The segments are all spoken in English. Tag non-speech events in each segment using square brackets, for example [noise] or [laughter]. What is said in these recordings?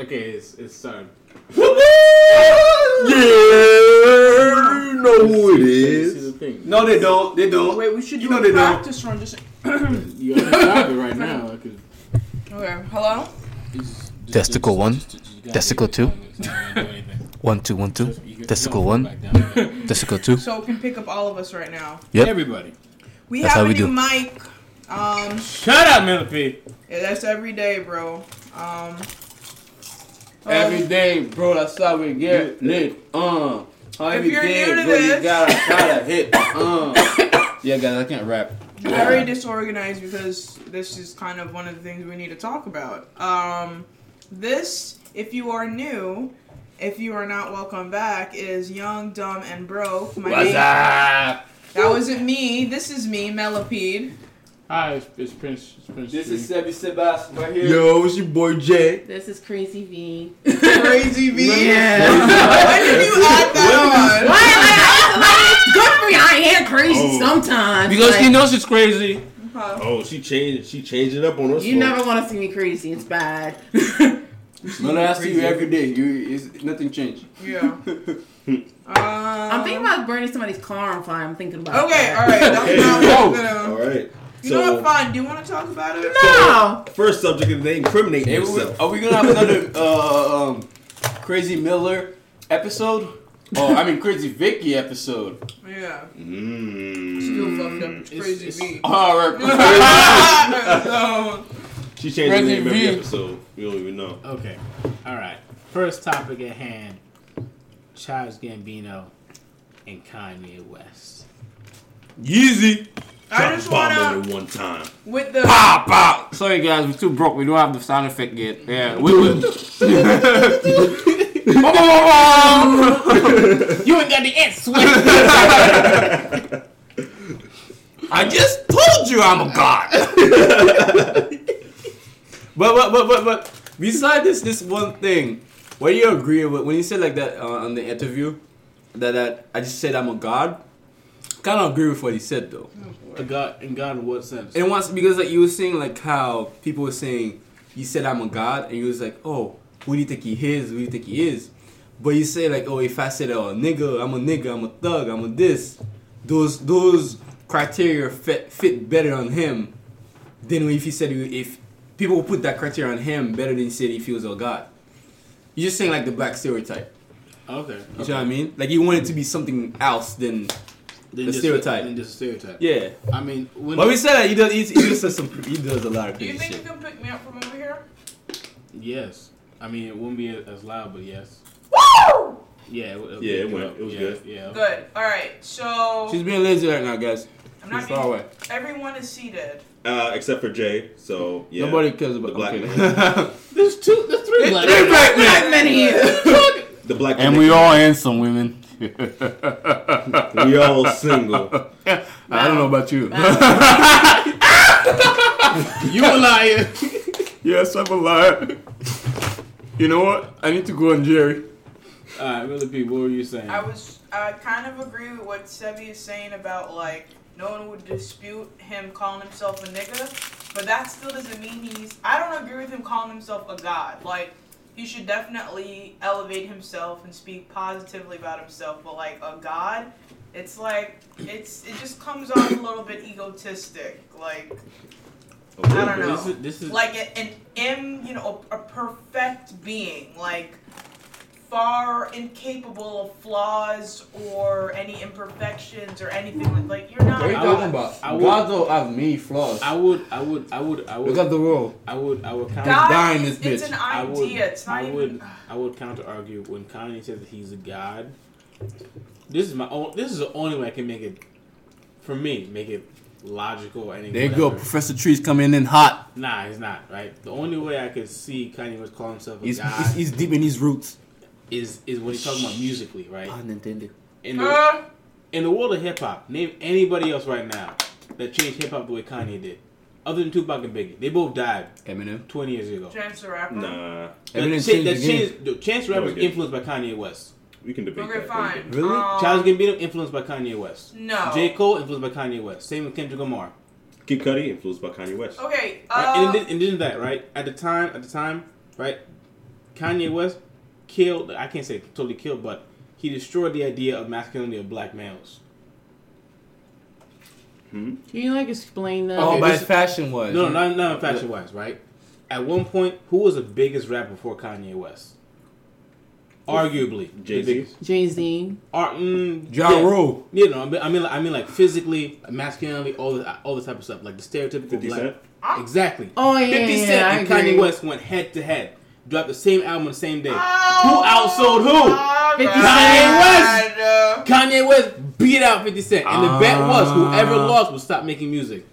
Okay, it's it's started. Yeah, you know who it See is. the thing. No, they don't. They don't. Wait, we should You know a they don't. practice run. Just You got to stop it right now. I could. okay. Hello. just- just- Testicle one. just- just- you gotta Testicle do it. two. It's not do anything. One, two, one, two. You can- Testicle you one. gotta back down. Testicle two. So it can pick up all of us right now. Yep. Everybody. We That's have how a we new do. mic. Um, Shut up, Millipede. yeah, that's every day, bro. Um, Every um, day, bro. That's how we get lit. Uh. Every you're day, new to bro, you gotta [laughs] gotta hit. Uh. Yeah, guys, I can't rap. very disorganized because this is kind of one of the things we need to talk about. Um, this, if you are new, if you are not welcome back, is young, dumb, and broke. My What's name- up? That wasn't me. This is me, Melopede. Hi, it's, it's Prince. It's Prince. This is Street. Sebi Sebastian right here. Yo, it's your boy Jay. This is Crazy V. Crazy V. Yeah. when did you add that on? Why am I like, good for you? I am crazy Oh. sometimes. Because like, he knows it's crazy. on? Huh. Oh, she changed. She changed it up on us. you never want to see me crazy. It's bad. [laughs] Man, I see you every day. You, it's, nothing changed. Yeah. Um, [laughs] I'm thinking about burning somebody's car on fire. I'm thinking about Okay, that. all right. That's Okay. not what we're gonna. right. You know So what? Fine. Do you want to talk about it? No. first subject of the day: incriminating Hey, we- are we gonna have another [laughs] uh, um, Crazy Miller episode? Oh, I mean Crazy Vicky episode. Yeah. Mm. Still fucked up. It's It's- crazy it's- V. All right. [laughs] She changed the name every V. episode. We don't even know. Okay. All right. First topic at hand: Childish Gambino and Kanye West. Yeezy. I just wanna on one time. with the Pop, pop. Sorry guys, we're too broke. We don't have the sound effect yet. Yeah. We, we, [laughs] You ain't got the answer. [laughs] I just told you I'm a god. [laughs] but but but but but beside this this one thing, what do you agree with when you said like that uh, on the interview that that I just said I'm a god? Kind of agree with what he said though. A God in God in what sense? And once because like you were saying like how people were saying you said I'm a god and you was like oh who do you think he is who do you think he is, but you say like oh if I said oh nigga I'm a nigga I'm a thug I'm a this, those those criteria fit fit better on him than if he said if people would put that criteria on him better than he said if he was a god. You're just saying like the black stereotype. Okay. You know what I mean? Like you want it to be something else than Then The just- stereotype. Then just a stereotype. yeah. I mean, when But we said that he does he, he just says some he does a lot of Do you crazy think you can pick me up from over here? yes. I mean, it wouldn't be as loud, but yes. Woo! Yeah. It, Yeah, it went. It was yeah, good. Yeah. Good. All right. So She's being lazy right now, guys. I'm not She's far away. everyone is seated. Uh, except for Jay. So yeah. Nobody cares the about black okay. man. [laughs] There's two. There's three black. Three black men. Not many here. The black And we all handsome women. We all single. I don't know about you. [laughs] You a liar. yes, I'm a liar. You know what? I need to go on Jerry. All right, really, people. What were you saying? I was I kind of agree with what Sebi is saying about like no one would dispute him calling himself a nigga, but that still doesn't mean he's. I don't agree with him calling himself a god. Like he should definitely elevate himself and speak positively about himself, but like a god, it's like it's it just comes off a little bit egotistic. Like I don't know. This is this is like a- an M, you know a, a perfect being like far incapable of flaws or any imperfections or anything like like you're not What are you a I talking about? I would- God don't have many flaws. I would, I would, I would, I would, Look at the world. I would, I would counter. God dying is, this it's bitch. an I idea. would, it's not I even. would, I would counter argue when Kanye says that he's a god. This is my own. This is the only way I can make it, for me, make it logical. And There you go. Professor Tree's coming in hot. Nah, he's not right. The only way I could see Kanye West call himself a He's, god he's, he's deep in his roots. Is is when he's talking about musically, right? Pun intended. In the Uh, in the world of hip hop, name anybody else right now that changed hip hop the way Kanye did, other than Tupac and Biggie. They both died Eminem. twenty years ago. Chance the Rapper. Nah, That, Eminem cha- changed that the changed, the Chance the Rapper was influenced by Kanye West. we can debate Okay, that. fine. Really? Um, Childish Gambino influenced by Kanye West. No. J Cole influenced by Kanye West. Same with Kendrick Lamar. Kid Cudi influenced by Kanye West. Okay. Right? Uh, and, it, and didn't that right at the time? At the time, right? Kanye West killed. I can't say totally killed, but he destroyed the idea of masculinity of black males. Can you like explain that? Oh, Okay, by fashion was. No, not not fashion wise, right? At one point, who was the biggest rapper before Kanye West? Arguably, Jay-Z? Jay Z. Ar- mm, Ja yeah. Rule. You know, I mean, I mean, like, I mean, like physically, masculinity, all the all this type of stuff, like the stereotypical 50 black. Cent? Exactly. Oh yeah, Fifty yeah, Cent I and agree. Kanye West went head to head, dropped the same album on the same day. Oh, Who outsold who? my 50 God. Cent. Kanye West beat out Fifty Cent, and the bet was whoever Ah. lost would stop making music.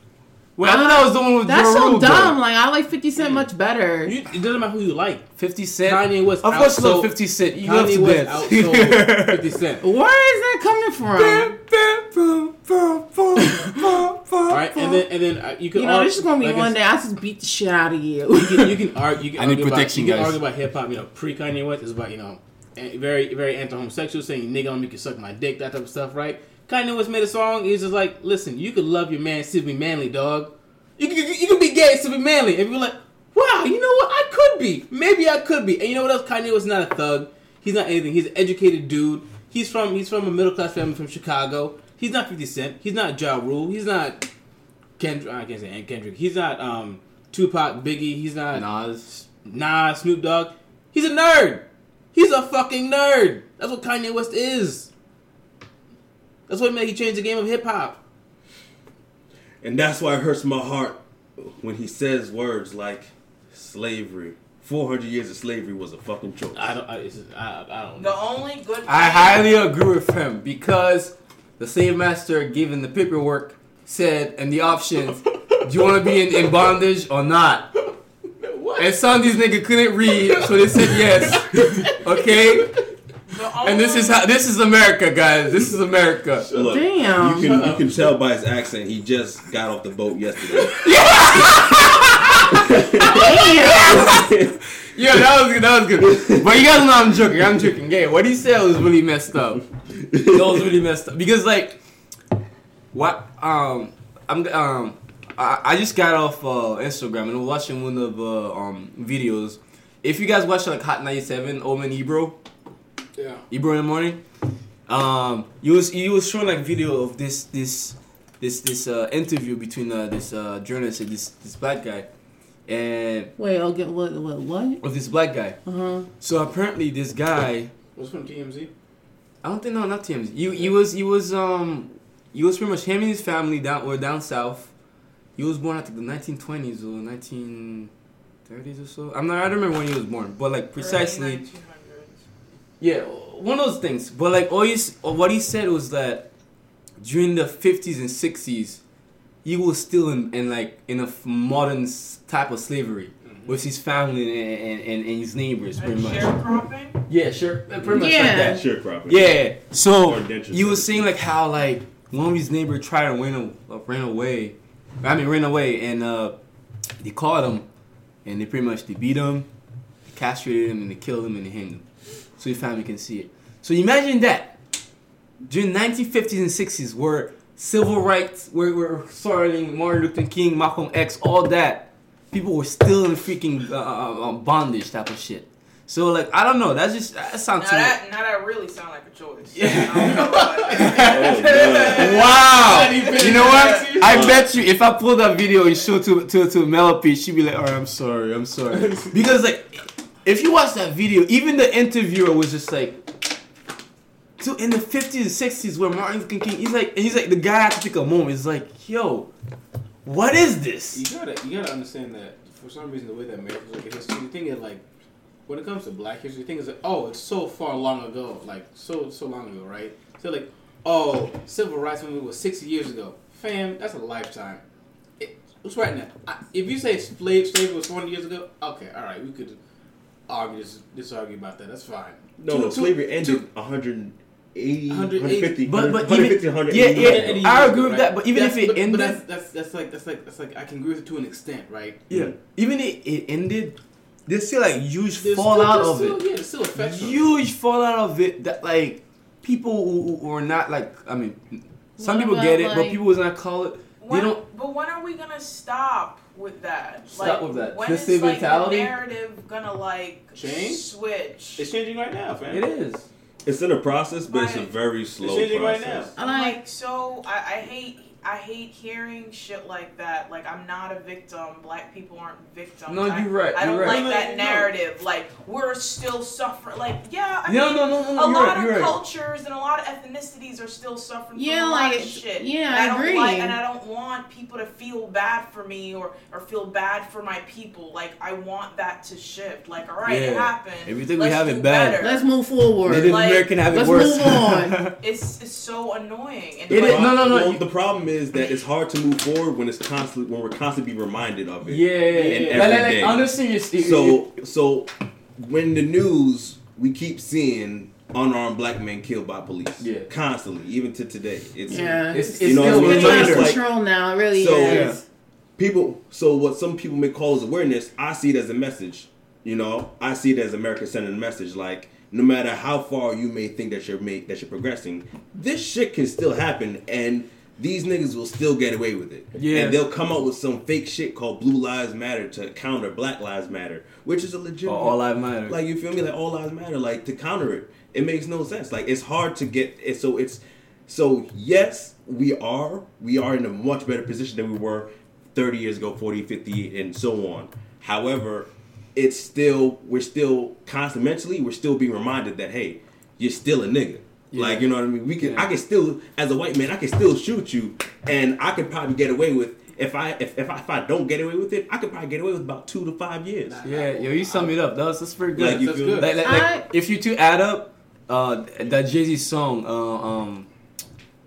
Wait, I thought that was the one with That's Ja so Rule, though. dumb. Like I like Fifty Cent much better. You, it doesn't matter who you like. 50 Cent. Kanye West Of course, you love outsold- 50 Cent. You love Kanye to West outsold [laughs] Fifty Cent. Where is that coming from? All right, and then and then uh, you can. You know, argue, this is gonna be like one day. I just beat the shit out of you. You can, you can argue. You can [laughs] I need argue about, protection, you can argue about hip hop. You know, pre Kanye West is about you know, very very anti-homosexual, saying nigga, I'm you can suck my dick, that type of stuff, right? Kanye West made a song. He's just like, listen, you could love your man, still be manly, dog. You can you can be gay, and still be manly. And you're like, wow, you know what? I could be. Maybe I could be. And you know what else? Kanye West is not a thug. He's not anything. He's an educated dude. He's from he's from a middle class family from Chicago. He's not 50 Cent. He's not Ja Rule. He's not Kendrick. I can't say Kendrick. He's not um Tupac, Biggie. He's not Nas. Nas, Snoop Dogg. He's a nerd. He's a fucking nerd. That's what Kanye West is. That's what made he changed the game of hip hop. And that's why it hurts my heart when he says words like slavery. 400 years of slavery was a fucking choice. I don't. I, it's, I, I don't The only good. I highly agree with him because the slave master given the paperwork said and the options, do you want to be in, in bondage or not? What? And some of these niggas couldn't read, so they said yes. [laughs] Okay? And this is how this is America, guys. This is America. Look, Damn. You can, you can tell by his accent he just got off the boat yesterday. [laughs] [laughs] [laughs] Yeah, that was good. That was good. But you guys know I'm joking. I'm joking. Yeah, what he said was really messed up. That was really messed up because like, what? Um, I'm um, I, I just got off uh, Instagram and was watching one of uh, um videos. If you guys watch like Hot 97, Omen Ebro, Yeah. Ebro in the morning, um, you was you was showing like video of this this this this uh, interview between uh, this uh, journalist and this this black guy, and Wait, I'll get what? What? What? of this black guy. Uh huh. So apparently this guy, What's from TMZ? I don't think no, not TMZ. You he was he was um he was pretty much him and his family down were down south. He was born I think the 1920s or 1930s or so. I'm not I don't remember when he was born, but like precisely yeah, one of those things. But like all he's, or what he said was that during the 50s and 60s, he was still in, in like in a modern type of slavery with his family and, and, and, and his neighbors, pretty And much. sharecropping. Yeah, sure, pretty much Yeah. like that. Sharecropping. Yeah. So you were he was servitude. saying like how like one of his neighbors tried to run, a, uh, ran away. I mean, ran away, and uh, they caught him, and they pretty much they beat him, they castrated him, and they killed him, and they hanged him, so your family can see it. So imagine that during 1950s and 60s, where civil rights, where we're starting Martin Luther King, Malcolm X, all that, people were still in freaking uh, uh, uh, bondage type of shit. So like I don't know, that's just that sounds too. that, now that really sound like a choice. Yeah. I don't know what- [laughs] Oh. [laughs] Wow! You know what? I bet you if I pull that video and show to to to Melopy, she'd be like, "All right, I'm sorry, I'm sorry." [laughs] Because like, if you watch that video, even the interviewer was just like, so in the 50s and 60s where Martin Luther King, he's like, he's like the guy had to take a moment. He's like, "Yo, what is this?" You gotta you gotta understand that for some reason the way that Americans look at history, you think it like when it comes to Black history, you think it's like oh it's so far long ago, like so so long ago, right? So like oh civil rights movement was sixty years ago, fam, that's a lifetime. It, it's right now. I, if you say slave slavery was forty years ago, okay, all right, we could argue this this argue about that. That's fine. No, Two- no, two- slavery ended two- 180, 180, 150, but- but 150, even- 180 yeah, years yeah, I agree ago, with that, but even That's- if it but, ended- but that's, that's that's like that's like that's like I can agree with it to an extent, right? Yeah, even it, it ended. There's still like huge There's fallout still, of there's it. Yeah, there's still effects. from it. huge fallout of it that like people who, who are not like I mean some What people about, get it but people was not call it they When, don't but when are we gonna stop? with that. Stop like, with that. When This is same like mentality? the narrative gonna like Change? switch? It's changing right now, fam. It is. It's in a process, but it's a very slow changing right process. I I'm like. like so I, I hate I hate hearing shit like that. Like I'm not a victim. Black people aren't victims. No, you're right, I you're don't right. like No, that no. narrative. Like we're still suffering. Like yeah, I No, mean, no, no, no, no, a lot right, of you're right. cultures and a lot of ethnicities are still suffering Yeah, from a lot like, of shit. yeah, and I don't agree. Like, and I don't want people to feel bad for me or or feel bad for my people. Like I want that to shift. Like all right, it happened. If you think we Let's have it bad, better. Let's move forward. Native like, American have it let's worse. move on. [laughs] it's it's so annoying. And It like, is- no, no, no, Well, the problem is that it's hard to move forward when it's constantly when we're constantly being reminded of it. yeah, And like, like, every like, day. honestly, it's, it, So so when the news we keep seeing unarmed black men killed by police. Yeah. Constantly, even to today. It's Yeah. it's, It's, it's You know still what I mean? out of control now. It really So- is. people so what some people may call as awareness i see it as a message you know i see it as america sending a message like no matter how far you may think that you're make, that you're progressing this shit can still happen and these niggas will still get away with it. Yeah. and they'll come up with some fake shit called blue lives matter to counter black lives matter which is a legit all, all life matter. like you feel me? Like all lives matter like to counter it. It makes no sense. Like it's hard to get it so it's so yes we are we are in a much better position than we were 30 years ago 40 50 and so on. However it's still we're still constantly mentally we're still being reminded that hey you're still a nigga Yeah. like you know what i mean we can Yeah. i can still as a white man i can still shoot you and i could probably get away with if i if, if, I, if i don't get away with it i could probably get away with about two to five years yeah, yo, you sum it up. That's that's pretty good. Like, you That's feel good. Like, like, like, I- if you two add up uh, that Jay Z song, uh, um,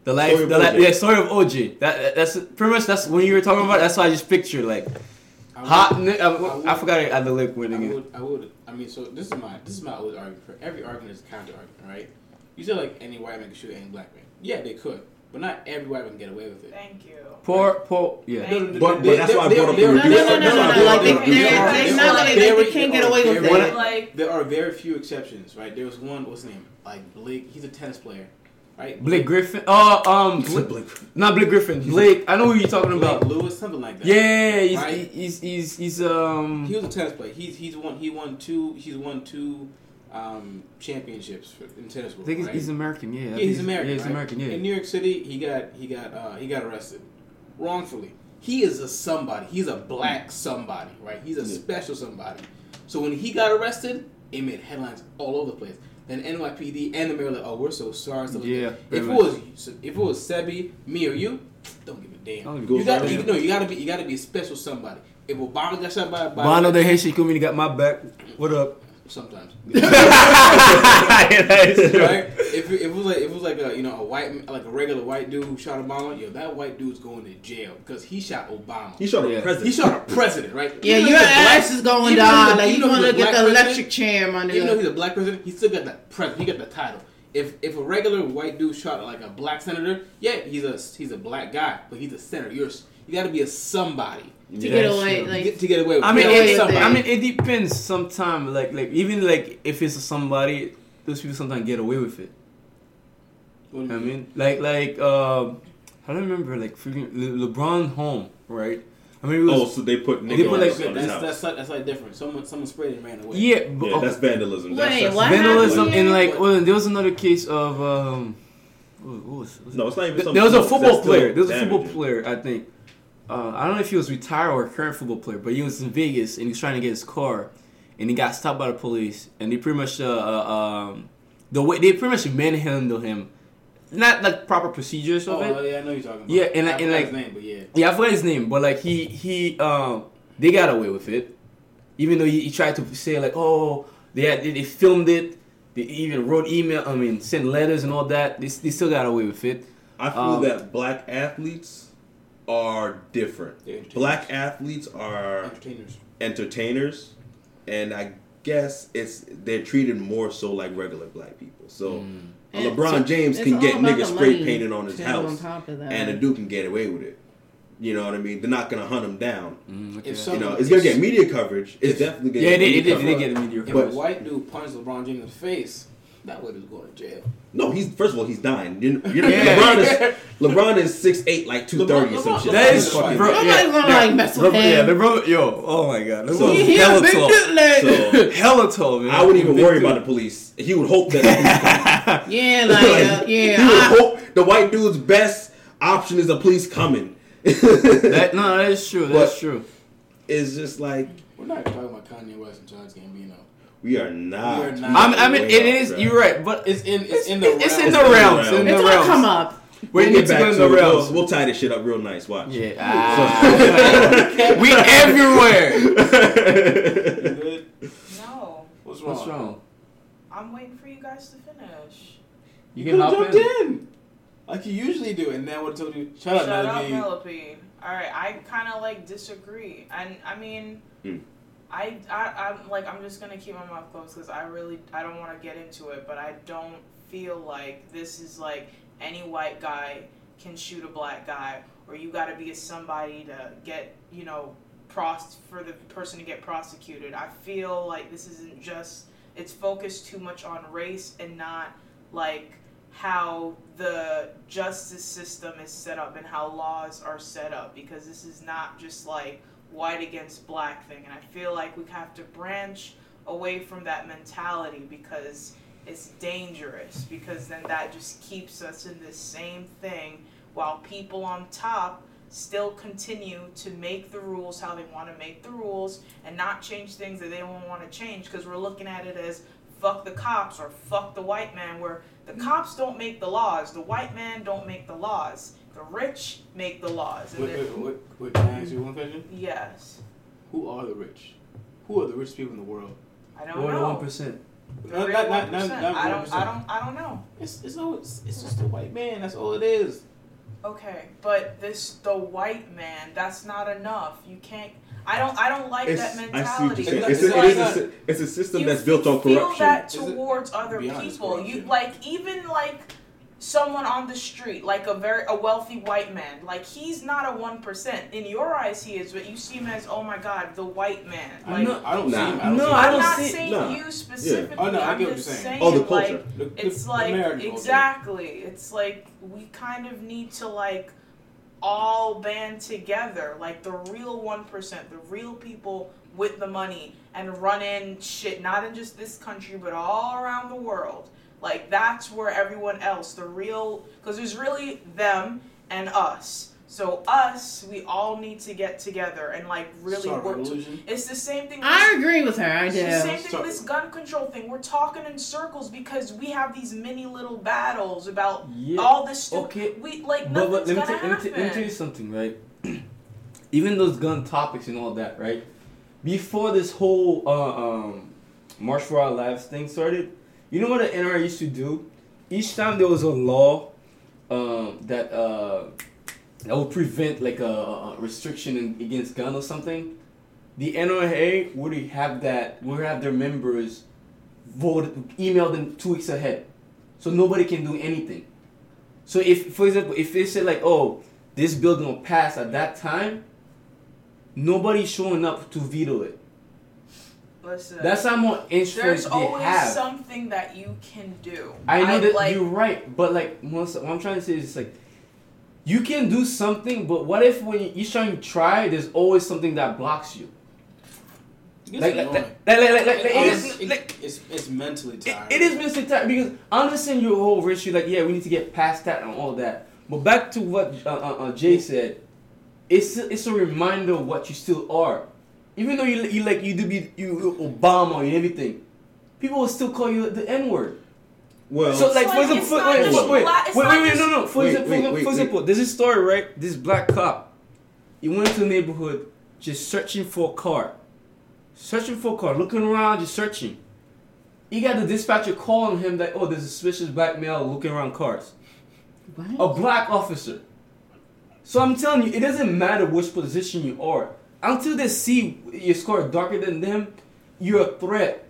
the life, Story of the li- OJ. yeah, story of OJ. That that's pretty much that's when you were talking about. That's what I just pictured like I would- hot. Ni- I, would- I forgot I had the lick I winning it. would, I would, I mean, so this is my, this is my old argument. For every argument is counter argument, right? You said like any white man can shoot any black man. Yeah, they could, but not every white man can get away with it. Thank you. Poor, poor, yeah. Thank you. But- but that's why I brought up the No, no, no, no, no, no. Like they, There they're, they're not are very- they, they can't get away with it. like There are very few exceptions, right? There was one, what's his name? Like Blake, he's a tennis player, right? Blake Griffin. Oh, um, Blake, Blake. not Blake Griffin. Blake. I know who you're talking Blake about. Lewis, something like that. Yeah, he's, Right? he's he's he's um. He was a tennis player. He's he's won he won two he's won two um, championships for, in tennis I world. think he's, right? he's American. Yeah, Yeah, think he's American. Yeah, he's right? American. Yeah. In New York City, he got he got uh, he got arrested wrongfully. He is a somebody. He's a black somebody, right? He's a Yeah. special somebody. So when he got arrested, it made headlines all over the place. Then NYPD and the mayor like, "Oh, we're so sorry." Like Yeah, If it much. was if it was Sebi, me or you, don't give a damn. Don't give a You got you, no, you gotta be you gotta be a special somebody. If Obama got shot by by Bono the Haitian community got my back. What up? Sometimes. [laughs] [laughs] that is true. right? If it, if it was like if it was like a you know a white like a regular white dude who shot Obama, yeah, that white dude's going to jail because he shot Obama. He shot a Yeah. president. He shot a president, right? Yeah, Even your though he's black- is going even down. Like even you though he's want to get the electric chair under Even though he's a black president, he still got that president. He got the title. If if a regular white dude shot like a black senator, yeah, he's a he's a black guy, but he's a senator. You're you got to be a somebody To Yeah, get away, true. like get, to get away with. I mean, You gotta it, somebody. I mean, it depends. Sometimes, like, like even like if it's somebody, those people sometimes get away with it. What I mean, like, like, um, I don't remember, like, freaking Le- LeBron home, right? I mean, it Oh, so they put They put, like, his- on that's, that's like, that's like different. Someone someone sprayed it and ran away. yeah, but, yeah, that's vandalism. Wait, that's, what vandalism happened and like, well, there was another case of um, what what was, was No, it's not even. Something there was a football player. There was a football player, I think. Uh, I don't know if he was retired or a current football player, but he was in Vegas and he was trying to get his car, and he got stopped by the police, and they pretty much uh, uh um the way they pretty much manhandled him, not like proper procedures Oh, of it. yeah, I know you're talking about. Yeah, and- I and, like- his name, but yeah. Yeah, I forgot his name, but like he he um they got away with it, even though he, he tried to say like oh they had, they, they filmed it, they even wrote email, I mean sent letters and all that. They, they still got away with it. I feel Um, that black athletes are different. Black athletes are entertainers. entertainers, and I guess it's they're treated more so like regular black people. So Mm. a LeBron so James can get about niggas spray painted on his house, On top of that, and a dude can get away with it. You know what I mean? They're not gonna hunt him down. Mm, okay. If so- You know, it's gonna get media coverage. It's If- definitely gonna yeah, get they, media they, did, they coverage. get a media If But- a white dude punched LeBron James in the face, That would is going to jail. No, he's first of all he's dying. You know, you know, Yeah. LeBron is [laughs] LeBron is six eight, like two thirty or some shit. That is fucking- bro, Nobody's yeah, gonna, yeah. like, mess with LeBron- Yeah, him. LeBron, yo, oh my god, So- LeBron, He hella a big tall, like- So [laughs] hella tall, man. I wouldn't even worry dude. about the police. He would hope that the police. [laughs] Yeah, like, uh, yeah. he would I- hope the white dude's best option is the police coming. That, no, that is true. That's But- true. it's just like We're not talking about Kanye West and Childish Gambino. We are not. We are not. I mean, I mean, it off is. track. You're right, but It's in. It's, it's in the. It's realm. in the It's in the realms. realm. In the It's gonna realms. come up. We We'll get back to the it. We'll, we'll tie this shit up real nice. Watch. Yeah. Ah. we [laughs] everywhere. No, What's wrong? What's wrong? I'm waiting for you guys to finish. You You can could hop have in. jumped in. like you usually do, and then would have told you, "Shut up, Shut up, Melody." All right, I kind of like disagree, and I mean, Hmm. I, I, I'm like, I'm just gonna keep my mouth closed because I really, I don't want to get into it, but I don't feel like this is like any white guy can shoot a black guy, or you got to be a somebody to get, you know, pros for the person to get prosecuted. I feel like this isn't just, it's focused too much on race and not like how the justice system is set up and how laws are set up because this is not just like white against black thing. And i feel like we have to branch away from that mentality because it's dangerous because then that just keeps us in this same thing while people on top still continue to make the rules how they want to make the rules and not change things that they don't want to change because we're looking at it as fuck the cops or fuck the white man where the cops don't make the laws the white man don't make the laws the rich make the laws Wait, wait, wait, wait, can I ask you one question? yes Who are the rich? Who are the richest people in the world? i don't More than know one percent. The Not- not- not- not- not I don't, I don't, I don't know. It's it's always, it's just a white man. That's all it is. Okay, but this the white man. That's not enough. You can't. I don't. I don't like It's, that I see what mentality. you're. It's It's, a, like- it is a, it's a system that's built on corruption. that Is it- towards other beyond it's people. You like even like someone on the street, like a very a wealthy white man. Like he's not a one percent. In your eyes, he is, but you see him as oh my god, the white man. I Like know. I don't Nah. see him. I don't No, see I I'm don't see- saying nah. you specifically. Oh, no, I I'm get what just you're saying. saying Oh, the like, culture. The- the it's like American culture. exactly it's like we kind of need to like all band together like the real 1% the real people with the money and run in shit not in just this country but all around the world like that's where everyone else the real because there's really them and us so us we all need to get together and like really Start work to, it's the same thing with I agree with her. I it's do. the same thing Start- with this gun control thing. We're talking in circles because we have these mini little battles about Yeah. all this stuff. Okay. We like But, nothing's but let, me gonna tell, let, me happen. tell, let me tell you something, right? [clears throat] Even those gun topics and all that, right? Before this whole uh, um, March for Our Lives thing started, you know what the NRA used to do? Each time there was a law um, that uh, that would prevent like a, a restriction in, against gun or something, the NRA would have that would have their members vote email them two weeks ahead, so nobody can do anything. So if, for example, if they say like, oh, this bill will pass at that time, nobody's showing up to veto it. Listen, That's how much influence there's they always have. something that you can do. I know that like, you're right, but like most, what I'm trying to say is like, you can do something, but what if when you- each time you try, there's always something that blocks you? It's Like, like, like, like, like, like, like, it It's, like, it's, it's mentally It, tiring. it is mentally tired because I understand your whole issue. Like, yeah, we need to get past that and all that. But back to what uh, uh, uh, Jay said, it's a, it's a reminder of what you still are. Even though you you like you do be you Obama and everything, people will still call you the N word. Well, So like, It's for like, example, it's for, not wait, wait, wait, wait, wait, wait, no, no. For Wait, example, wait, wait, for example, there's a story, right? This black cop, he went to a neighborhood just searching for a car, searching for a car, looking around, just searching. He got the dispatcher calling him that, oh, there's a suspicious black male looking around cars. What? A black officer. So I'm telling you, it doesn't matter which position you are. Until they see your score darker than them, you're a threat.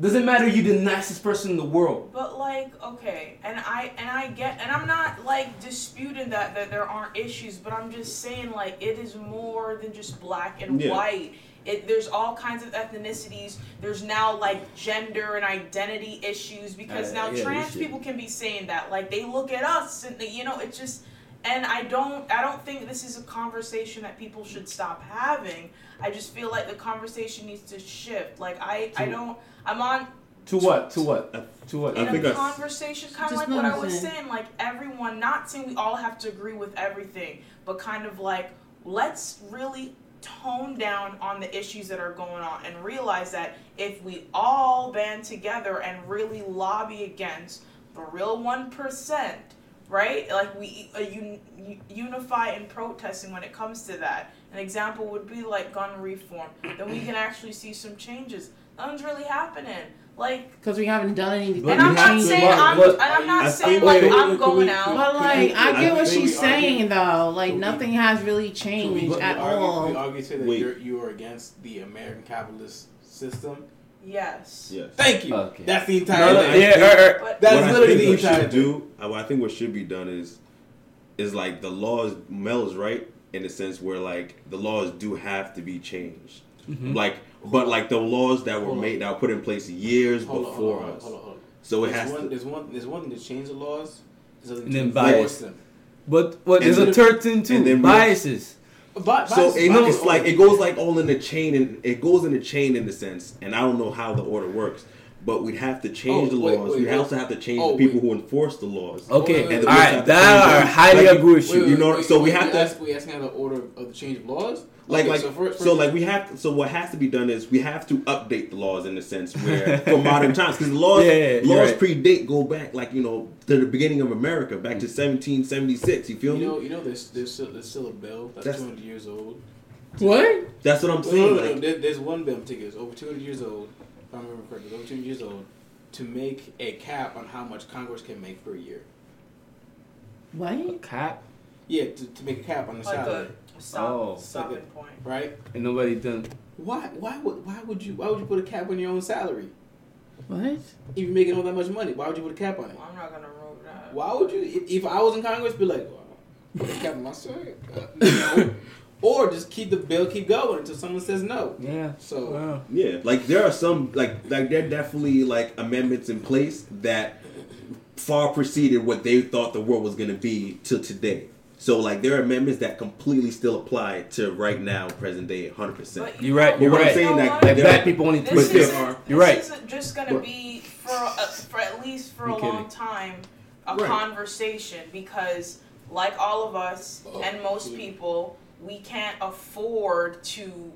Doesn't matter you're the nicest person in the world. But like, okay, and I and I get, and I'm not like disputing that that there aren't issues, but I'm just saying like it is more than just black and Yeah. white. it, there's all kinds of ethnicities. There's now like gender and identity issues because Uh, now yeah, trans people can be saying that. Like they look at us and they, you know, it's just and I don't I don't think this is a conversation that people should stop having. I just feel like the conversation needs to shift. Like I I don't I'm on To what? To what? To what? I in think a I- conversation, kind of like what I was noticing. saying, like everyone, not saying we all have to agree with everything, but kind of like let's really tone down on the issues that are going on and realize that if we all band together and really lobby against the real one percent, right? Like we uh, un- unify in protesting when it comes to that. An example would be like gun reform. Then we can actually see some changes. Nothing's really happening. Like Because we haven't done anything. And I'm not have to- saying but- I'm, but- and I'm not I saying think- like wait, I'm going wait, out. But like, I get what I think she's we argue- saying though. Like, Could we- nothing has really So changed we, at we argue, all. We argue say that Wait. you're you are against the American capitalist system. Yes. Yes. Thank you. Okay. That's the entire no, thing. yeah, er, er. But That's what I literally think the what entire should thing. do. What I think what should be done is, is like the laws. Mel is right in the sense where like the laws do have to be changed. Mm-hmm. Like, but like the laws that were Hold on. made that were put in place years Hold before on, us. hold on, on. So it there's has one, to. There's one. There's one thing to change the laws. There's And then to bias. them. But what? There's a then- third thing and too. then- Biases. But, So it, bias- it's like it goes like all in the chain, and it goes in the chain in the sense. And I don't know how the order works, but we'd have to change Oh, the laws. wait, we'd wait. also have to change Oh, the people wait. who enforce the laws. Okay. wait, wait, And All we right. have to That change I highly Like, agree with you. wait, You know, wait, so we have to- ask- we asking how the order of the change of laws. Like, Okay, like, so, so, for, for, like we have. to, So what has to be done is we have to update the laws in the sense where [laughs] for modern times because laws Yeah, yeah, laws right. predate go back like you know to the beginning of America back to mm. 1776. You feel you me? know, you know, there's there's still, there's still a bill that's, That's- 200 years old. What? That's what I'm No, no, saying. no, no, like, there, there's one bill in particular, it's over 200 years old. If I remember correctly, it's over 200 years old to make a cap on how much Congress can make per year. What? Cap. Yeah, to, to make a cap on the Like salary, a stop Oh. stopping point. right? And nobody done. Why why would why would you why would you put a cap on your own salary? What? If you're making all that much money, why would you put a cap on it? I'm not gonna roll that. Why would you? If, if I was in Congress, be like, well, put a cap on my salary, [laughs] Uh, no. or just keep the bill keep going until someone says no. Yeah. So Wow. yeah, like there are some like like there are definitely like amendments in place that far preceded what they thought the world was gonna be till today. So like there are amendments that completely still apply to right now, present day, hundred percent. You're right, you're But what I'm right. saying, you know like. Like black people only This twist still isn't, it. this You're right. This isn't just gonna But- be for uh, for at least for a I'm kidding. long time a Right. conversation because like all of us Oh, and most yeah. people, we can't afford to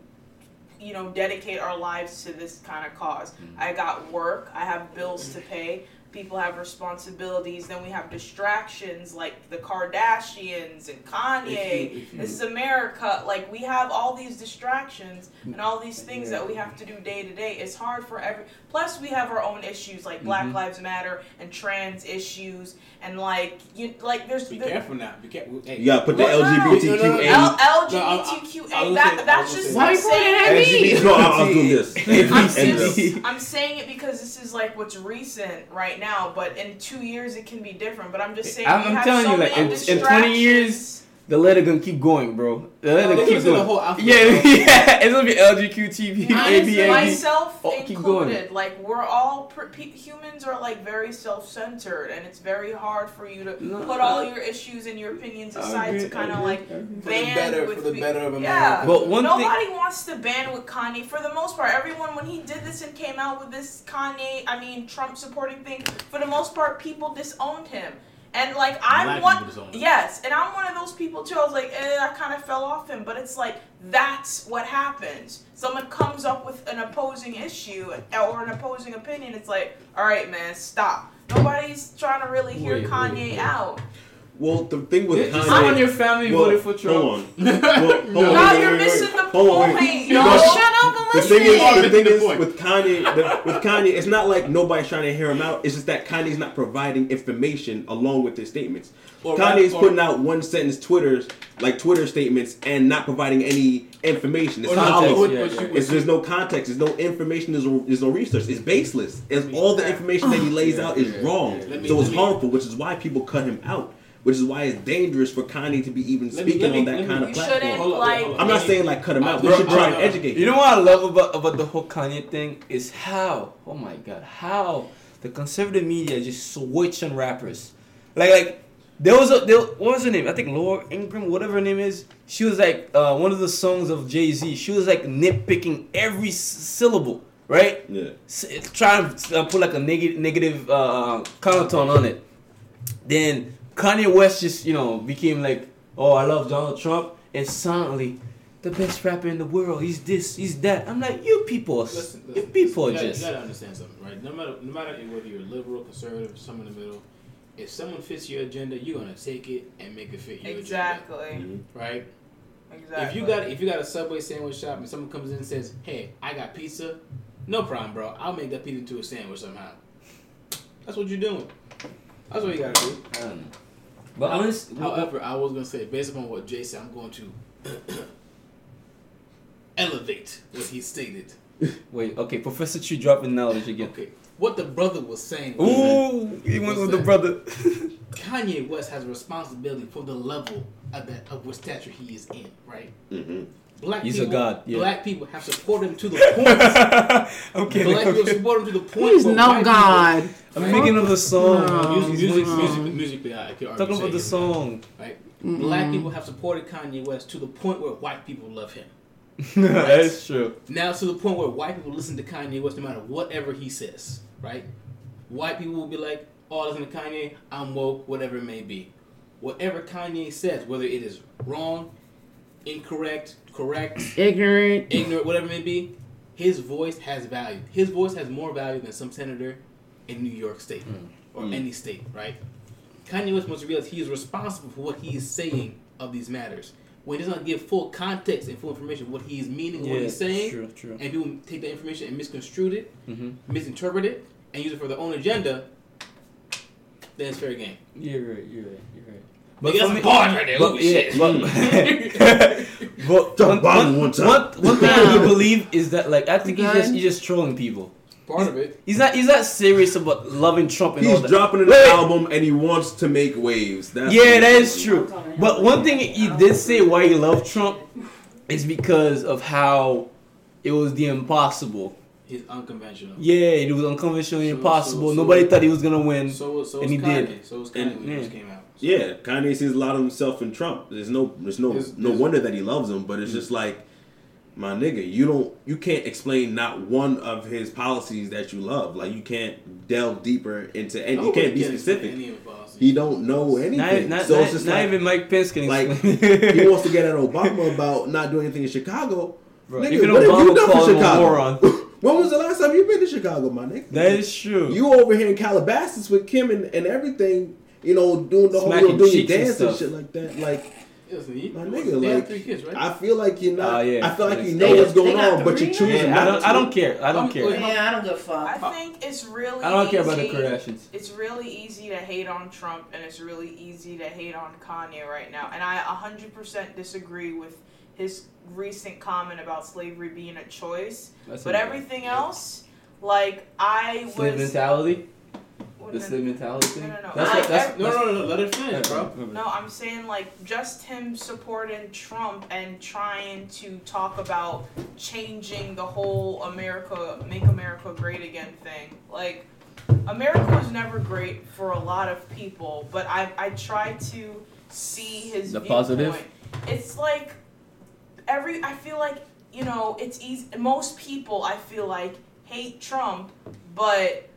you know dedicate our lives to this kind of cause. Mm-hmm. I got work, I have bills to pay. People have responsibilities. Then we have distractions like the Kardashians and Kanye. If you- if you- This is America. Like we have all these distractions and all these things that we have to do day to day. It's hard for every. Plus, we have our own issues like Black Mhm. Lives Matter and trans issues and like you like there's be the, careful now. Be careful. Hey, You gotta put the Well, no, no, LGBTQA. no, no, no. L- No, I- I- LGBTQA. I that, saying- that's just Why I'm you pointing saying at it. me? No, I I was doing this. [laughs] I'm, And saying, I'm saying it because this is like what's recent right now, but in two years it can be different. But I'm just saying I'm- we I'm have telling so you, like, in- in 20 years, distractions. The letter gonna keep going, bro. The letter They keep keep going. the whole alphabet. yeah, [laughs] yeah. It's gonna be LGBTQ, Honestly, ABA. myself Oh, keep going. included, like we're all pr- pe- humans are like very self-centered, and it's very hard for you to No, put all your issues and your opinions aside agree, to kind of like I. For the band better, with for the pe- better of America. Yeah, But one thing- nobody wants to band with Kanye for the most part. Everyone, when he did this and came out with this Kanye, I mean Trump supporting thing, for the most part, people disowned him. And like I'm Black one, people disowned him. yes, and I'm one of those people too. I was like, eh, I kind of fell off him, but it's like that's what happens. Someone comes up with an opposing issue or an opposing opinion. It's like, all right, man, stop. Nobody's trying to really hear Wait, wait, Kanye wait. out. Well, the thing with Did Kanye. someone in your family well, voted for Trump? Hold on. [laughs] Well, hold on, No, wait, wait, you're wait, missing wait. the Hold on, wait. point, Yo, yo. shut up and The thing is, the thing is point. with Kanye, the, with Kanye, it's not like nobody's trying to hear him out. It's just that Kanye's not providing information along with his statements. Or Kanye's or- putting out one sentence Twitter's like Twitter statements and not providing any information. It's Or not- hollow. yeah, yeah. there's no context. There's no information. There's no, there's no research. It's baseless. It's all the information that he lays Yeah, out is yeah, wrong. yeah. Let me- so it's me- harmful, which is why people cut him out. Which is why it's dangerous for Kanye to be even Let speaking me- on that me- kind of You platform. shouldn't Hold on, like. hold on. I'm not saying like cut him out. We should try and educate. You know what I love about about the whole Kanye thing is how oh my god how the conservative media just switch on rappers, like like there was a there, what was her name I think Laura Ingraham whatever her name is she was like uh, one of the songs of Jay Z she was like nitpicking every s- syllable right Yeah. s- trying to uh, put like a negative negative uh, connotation on it. Then Kanye West just you know became like, oh I love Donald Trump, and suddenly the best rapper in the world. He's this, he's that. I'm like, you people, are s- Listen, you listen, people you are gotta, just. you gotta understand something, right? No matter, no matter whether you're liberal, conservative, somewhere in the middle, if someone fits your agenda, you're gonna take it and make it fit your Exactly. agenda, right? Exactly. If you got if you got a Subway sandwich shop and someone comes in and says, "Hey, I got pizza," no problem, bro. I'll make that pizza into a sandwich somehow. That's what you're doing. That's what you gotta do. I don't know. But honest, However, I was gonna say, based upon what Jay said, I'm going to [coughs] elevate what he stated. wait, okay, Professor Tree dropping knowledge again. Okay, what the brother was saying. was that Ooh, he went with the brother. [laughs] Kanye West has a responsibility for the level of that of what stature he is in, right? hmm Black He's a people, god, yeah. Black people have supported him to the point. [laughs] I'm Black kidding. people okay. support him to the point. He's where no god. people- I'm thinking of the song. No. Music, music, Wow. music, musically, I could Talking about the say, song. Right? Mm-mm. Black people have supported Kanye West to the point where white people love him. [laughs] That's true. Now to the point where white people listen to Kanye West no matter whatever he says, right? White people will be like, "Oh, listen to Kanye. I'm woke, whatever it may be." Whatever Kanye says, whether it is wrong, incorrect, correct, Ignorant. ignorant, whatever it may be, his voice has value. His voice has more value than some senator in New York State or Mm. any state, right? Kanye West must realize he is responsible for what he is saying of these matters. When he does not give full context and full information, what he is meaning, what he's saying, True, true. and people take that information and misconstrue it, Mm-hmm. misinterpret it, and use it for their own agenda, then it's fair game. You're right. You're right. You're right. But that's for me- bars right there. But, Ooh, yeah, shit. but, [laughs] but Drop [laughs] one, bomb one, one time. one, one thing I [laughs] believe is that like I think he's just he's just trolling people. Part of it. He's not he's not serious about loving Trump and all He's that. dropping an Wait, album and he wants to make waves. That's Yeah, that is true. But one thing he did say why he loved Trump is because of how it was the impossible. He's unconventional. Yeah, it was unconventionally So- impossible. so- so- Nobody thought he was gonna win. So so And he Kanye. did. So was Kanye And- when he yeah. first came out. So- Yeah, Kanye sees a lot of himself in Trump. There's no, there's no, There's- no there's- wonder that he loves him. But it's just mm-hmm. like, my nigga, you don't, you can't explain not one of his policies that you love. Like you can't delve deeper into, and you can't be can explain specific. any of the policies. He don't know anything. not, so not, it's just not like, even Mike Pence can like explain. he wants to get at Obama about not doing anything in Chicago. Bro, nigga, even what have you Obama done for him a Chicago? moron. [laughs] when was the last time you been to Chicago, my nigga? That is true. You over here in Calabasas with Kim and, and everything, you know, doing the whole, you know, doing your cheeks and dance and, shit like that. Like, Listen, he, my nigga, have like, three kids, right? I feel like you're not. Ah, yeah. I feel like you know what's going on, but you're choosing yeah, I don't. to. I don't care. I don't care. Yeah, I don't give a fuck. I think it's really. I don't care about the easy- Kardashians. It's really easy to hate on Trump, and it's really easy to hate on Kanye right now. And I 100% disagree with his recent comment about slavery being a choice. That's But okay. everything else, like I Slave was. mentality. Well, The no, slave mentality thing. no, no, no. That's I- what. That's, I- no, no, no, no, let it finish, bro. No, I'm saying like just him supporting Trump and trying to talk about changing the whole America, make America great again thing. Like, America was never great for a lot of people, but I I try to see his The viewpoint. positive? It's like every I feel like you know it's easy. Most people I feel like hate Trump, but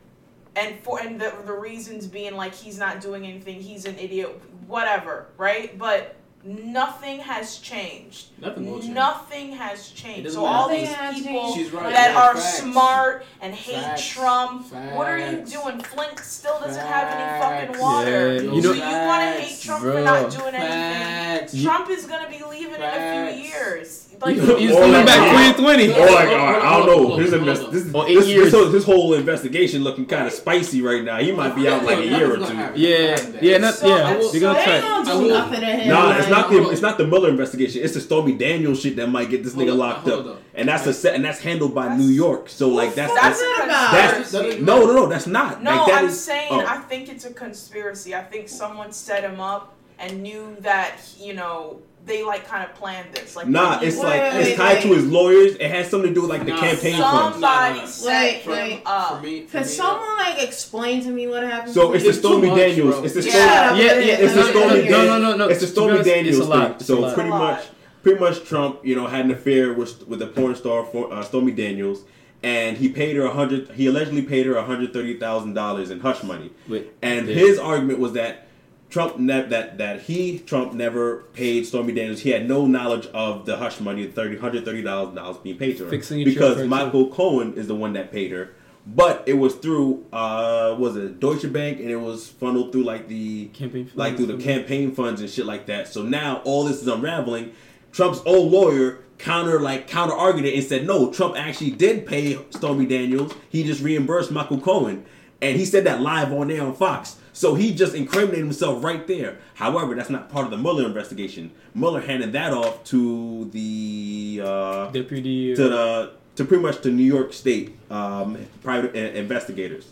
and for and the the reasons being like he's not doing anything, he's an idiot, whatever, right? But nothing has changed. Nothing will change. Nothing has changed. So all these people right. that yeah, are facts. smart and hate Facts. Trump, what are you doing? Flint still doesn't have any fucking water. Yeah, so you know- you want to hate Trump for Bro. not doing anything? Trump is gonna be leaving in a few years. Like He's He's coming back 2020. Oh my god, I don't know. His, invest- hold this, this, this, whole, this whole investigation looking kind of spicy right now. He might be out like a year or two. [laughs] Yeah, yeah, not, So- yeah. so They're gonna They try. ain't gonna do nothing to him. Nah, it's not the it's not the Mueller investigation. It's the Stormy Daniels shit that might get this nigga locked up, on. and that's a set, and that's handled by New York. So like that's that's that's, a about? that's That- no no no that's not. No, like, that I'm is- saying oh. I think it's a conspiracy. I think someone set him up and knew that you know they like kind of planned this. Like Nah, when it's was- like wait, it's tied to wait. his lawyers. It has something to do with like the Nah, campaign funds. somebody Nah, nah. set Wait, him wait. up. For me, for Can me, someone like explain to me what happened? So it's the It's too Stormy much, Daniels. bro. It's the Yeah. Stormy. Yeah, yeah, It's the no, no, Stormy no, no, no, no. It's the To Stormy honest, it's Daniels a lot. thing. It's a So pretty It's a lot. much, pretty much, Trump, you know, had an affair with with the porn star for, uh, Stormy Daniels, and he paid her a hundred. He allegedly paid her hundred thirty thousand dollars in hush money. Wait, And yeah. his argument was that Trump ne- that that he Trump never paid Stormy Daniels. He had no knowledge of the hush money, thirty hundred thirty thousand dollars being paid to her Fixing because chauffeur, too. Michael Cohen is the one that paid her. But it was through uh was it Deutsche Bank and it was funneled through like the Campaign funds like through the campaign funds and shit like that. So now all this is unraveling. Trump's old lawyer counter like counter argued it and said no, Trump actually did pay Stormy Daniels. He just reimbursed Michael Cohen, and he said that live on there on Fox. So he just incriminated himself right there. However, that's not part of the Mueller investigation. Mueller handed that off to the uh, deputy. to the to pretty much to New York State um, private uh, investigators.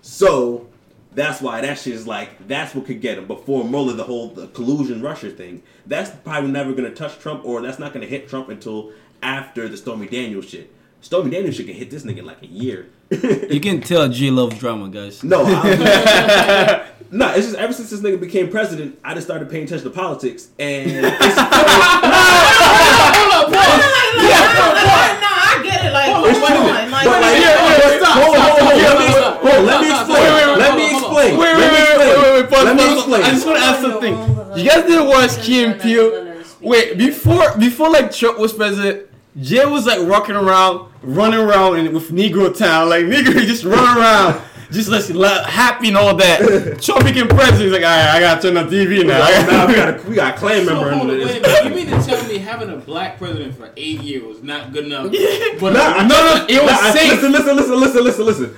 So that's why that shit is like that's what could get him before Mueller the whole the collusion Russia thing. That's probably never gonna touch Trump or that's not gonna hit Trump until after the Stormy Daniels shit. Stormy Daniels shit can hit this nigga in like a year. You can tell G loves drama, guys. No, I, no, it's just ever since this nigga became president, I just started paying attention to politics, and it's, no, I get it. Like, Hold on, come wait a minute. on, like, like, Yeah, yeah, stop, hold on, stop, hold on, hold on, stop, hold on, let me explain. wait, wait, Let me on, hold on. explain. Wait, Let wait, wait, explain. wait, wait, wait, Let me explain. I just want to ask something. You guys didn't watch Key and Peele? Wait, before before like Trump was president, Jay was like walking around, running around in, with Negro Town, like [laughs] Negro just run around, just like la- happy and all that. [laughs] Trump became president, he's like, all right, I gotta turn on TV now. Now we got a we got a Klan So, member hold under on, wait this. minute. You mean to tell me having a black president for eight years was not good enough? [laughs] Yeah. But Nah, no, no, it was Nah, safe. Listen, listen, listen, listen, listen, listen.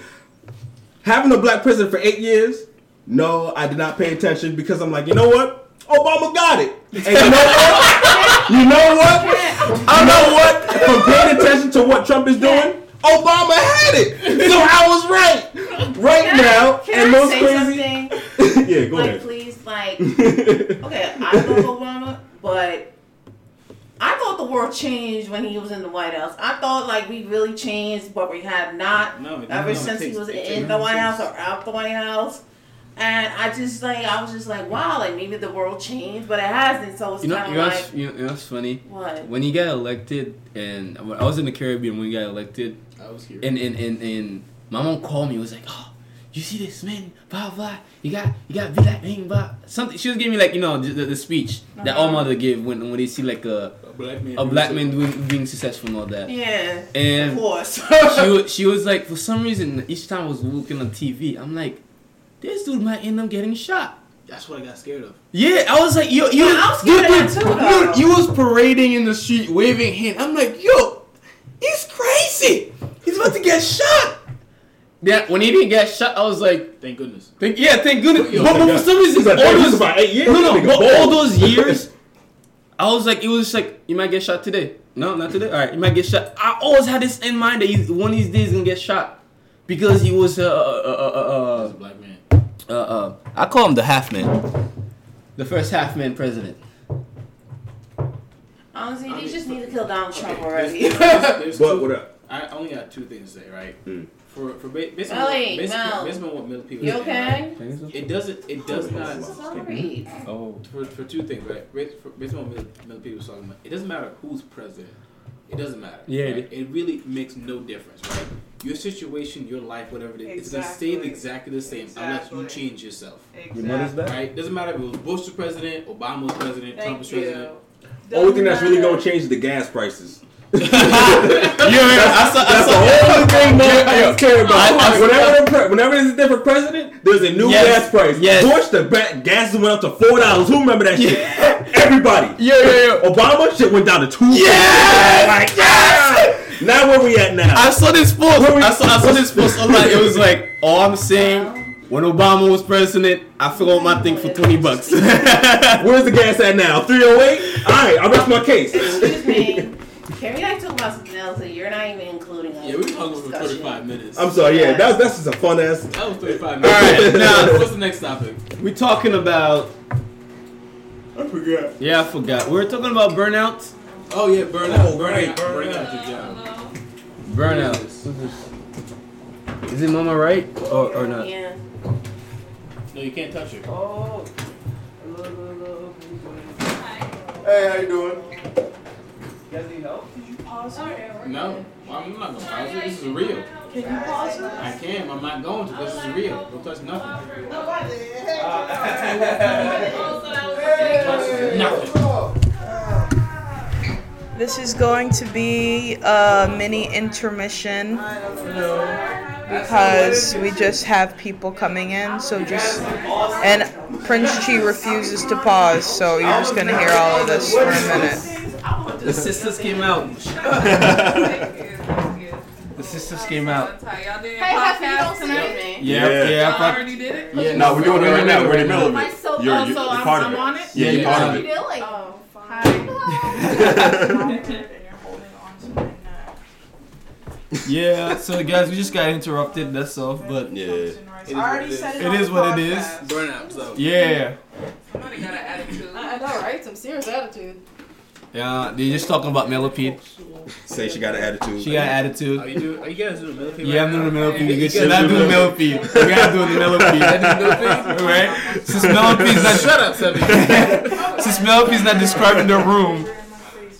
Having a black president for eight years, no, I did not pay attention because I'm like, you know what? Obama got it. And you know what? You know what? I know what? From paying attention to what Trump is doing, Obama had it. So I was right. Right Can I- now, can and I those say crazy. something? [laughs] yeah, go like, ahead. please, like, [laughs] okay, I love Obama, but I thought the world changed when he was in the White House. I thought like we really changed, but we have not. No, ever no, since takes- he was in the White since- House or out the White House. And I just like I was just like, wow, like maybe the world changed, but it hasn't. So it's You know, kind you of like what's, you know, you know what's funny? what? When he got elected, and when I was in the Caribbean when he got elected, I was here. and and and, and my mom called me. Was like, "Oh, you see this man? Blah blah. You got you got be like man, blah." Something. She was giving me like you know the, the, the speech that all Uh-huh. mother give when when they see like a a black man. a black man doing being successful and all that. Yeah, of And course. she was, [laughs] she was like, for some reason, each time I was looking on TV, I'm like, this dude might end up getting shot. That's what I got scared of. Yeah, I was like, yo, you, Yeah, I was scared of that too, though. dude, you was parading in the street, waving hand. I'm like, yo, he's crazy. He's about to get shot. Yeah, when he didn't get shot, I was like, Thank goodness. thank, yeah, thank goodness. Yo, but, but for some reason, He's like, all those, about eight years. no, no, but all those years, I was like, it was just like, you might get shot today. No, not today. All right, you might get shot. I always had this in mind that he's, one of these days he's gonna get shot because he was uh uh uh As a black man. Uh, uh, I call him the half man, the first half man president. Honestly, I they mean, just but- need to kill Donald Trump Okay, already. there's- there's- there's But two- what up? I only got two things to say, right? Hmm. For for ba- based on Melly, what, based, Mel. based what Mill people you are saying, okay? right? It doesn't. It does not. Sorry. Oh, For, for two things, right? Based, for, based on what Mill, Mill people was talking about, it doesn't matter who's president. It doesn't matter. Yeah, right? it- it, really makes no difference, right? Your situation, your life, whatever it is, it's gonna stay Exactly. exactly the same unless you change yourself, Mm-hmm. Your mother's Exactly. back? right? Doesn't matter if it was Bush was president, Obama was president, Trump Thank was you. president. Only thing that's really gonna change is the gas prices. Yeah, I saw, I That's saw, the only thing motherfuckers care about. I- I- whenever, the pre- whenever there's a different president, there's a new Yes, gas price. yes. Bush, the ba- gas went up to four dollars. Who remember that shit? Everybody. Yo, yo, yo. Obama shit went down to two. Yes! Like, yes! Now where we at now? I saw this post. I saw, I saw this post online. It was like, all I'm saying, when Obama was president, I filled my thing for 20 bucks. [laughs] Where's the gas at now? 308? Alright, I'll rest my case. Excuse me. Even including? us Yeah, we were in talking for 35 minutes. I'm sorry, yeah, that's that's just a fun ass. That was 35 minutes. All right, now- [laughs] what's the next topic? We're talking about I forgot. Yeah, I forgot. We were talking about burnout. Oh yeah, burnout. Oh, right, burnout. burnout. Burnout. Burnout. Is it Mama right or, or not? Yeah. No, you can't touch her. Oh. Hi. Hey, how you doing? No, I'm not gonna pause it. This is real. Can you pause it? I can. I'm not going to. This is real. Don't touch nothing. Nothing. This is going to be a mini intermission because we just have people coming in. So just and Prince Chi refuses to pause, so you're just gonna hear all of this for a minute. The sisters came out. The sisters came out. Hey, Huffy, you don't tonight, man. Yeah, Yeah. yeah. I already did it? yeah No, we're doing it right now. We're in the middle of it. so, You're, oh, you're, you're I'm, part of it. it? Yeah, you're Yeah, part of yeah. it. Really? Oh, [laughs] Yeah, so guys, we just got interrupted. That's all. But Yeah. I already said it. It on what it is. Burnout. So. yeah, Somebody got an attitude. I know, right? Some serious attitude. Yeah. They're just talking about millipede. Say she got an attitude. She got Are attitude. you do? Are you guys doing millipede? Yeah, I'm right doing the millipede. You You guys should not do do the millipede. You gotta do the millipede. millipede? [laughs] right? Since millipede's not Shut up, Sebby. [laughs] since millipede's not describing the room,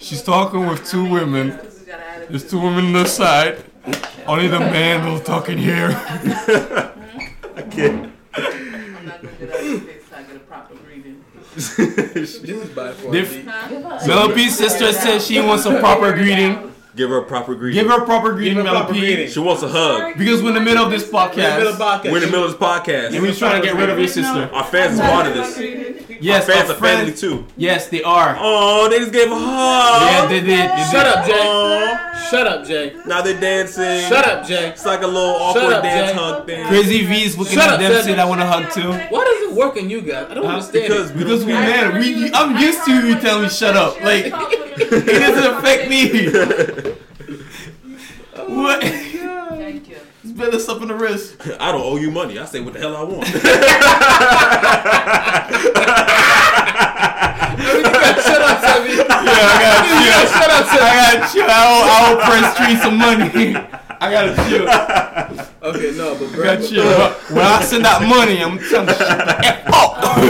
she's talking with two women. Because he got an attitude. There's two women on the side. Only the man will talk in here. [laughs] Okay. I'm not going to get out of face so I get a proper greeting. This is by far. Diff- Huh? Sister said she wants a proper greeting. Give her a proper greeting. Give her a proper greeting, Give her a proper Millipede. greeting. She wants a hug. Because we're in the middle of this Middle podcast. podcast. We're in the middle of this podcast. And we're trying to get rid of your sister. Our fans is part of this. Yes, Our fans our are family too. Yes, they are. Oh, they just gave a hug. Yeah, they did. They Shut did. up, Jay. Aw. Shut up, Jay. Now they're dancing. Shut up, Jay. It's like a little awkward up, dance Jay. hug thing. Crazy V's looking Shut at up, them Seven. said I want to hug too. Why does it work on you guys? I don't Huh? understand. Because it. we Because we care. man, we I'm used to you telling me shut up. Like [laughs] it doesn't affect me. [laughs] What? Oh [laughs] Thank you. It's better stuff in the wrist. [laughs] I don't owe you money. I say what the hell I want. [laughs] Shut up, Sebby. Yeah, I gotta chill. Shut up, Sebby. I gotta chill. I owe, I owe Prince Tree some money. I gotta chill. [laughs] Okay, no, but I bro, gotta chill. When I send that money, I'm telling you shit like F up. Uh,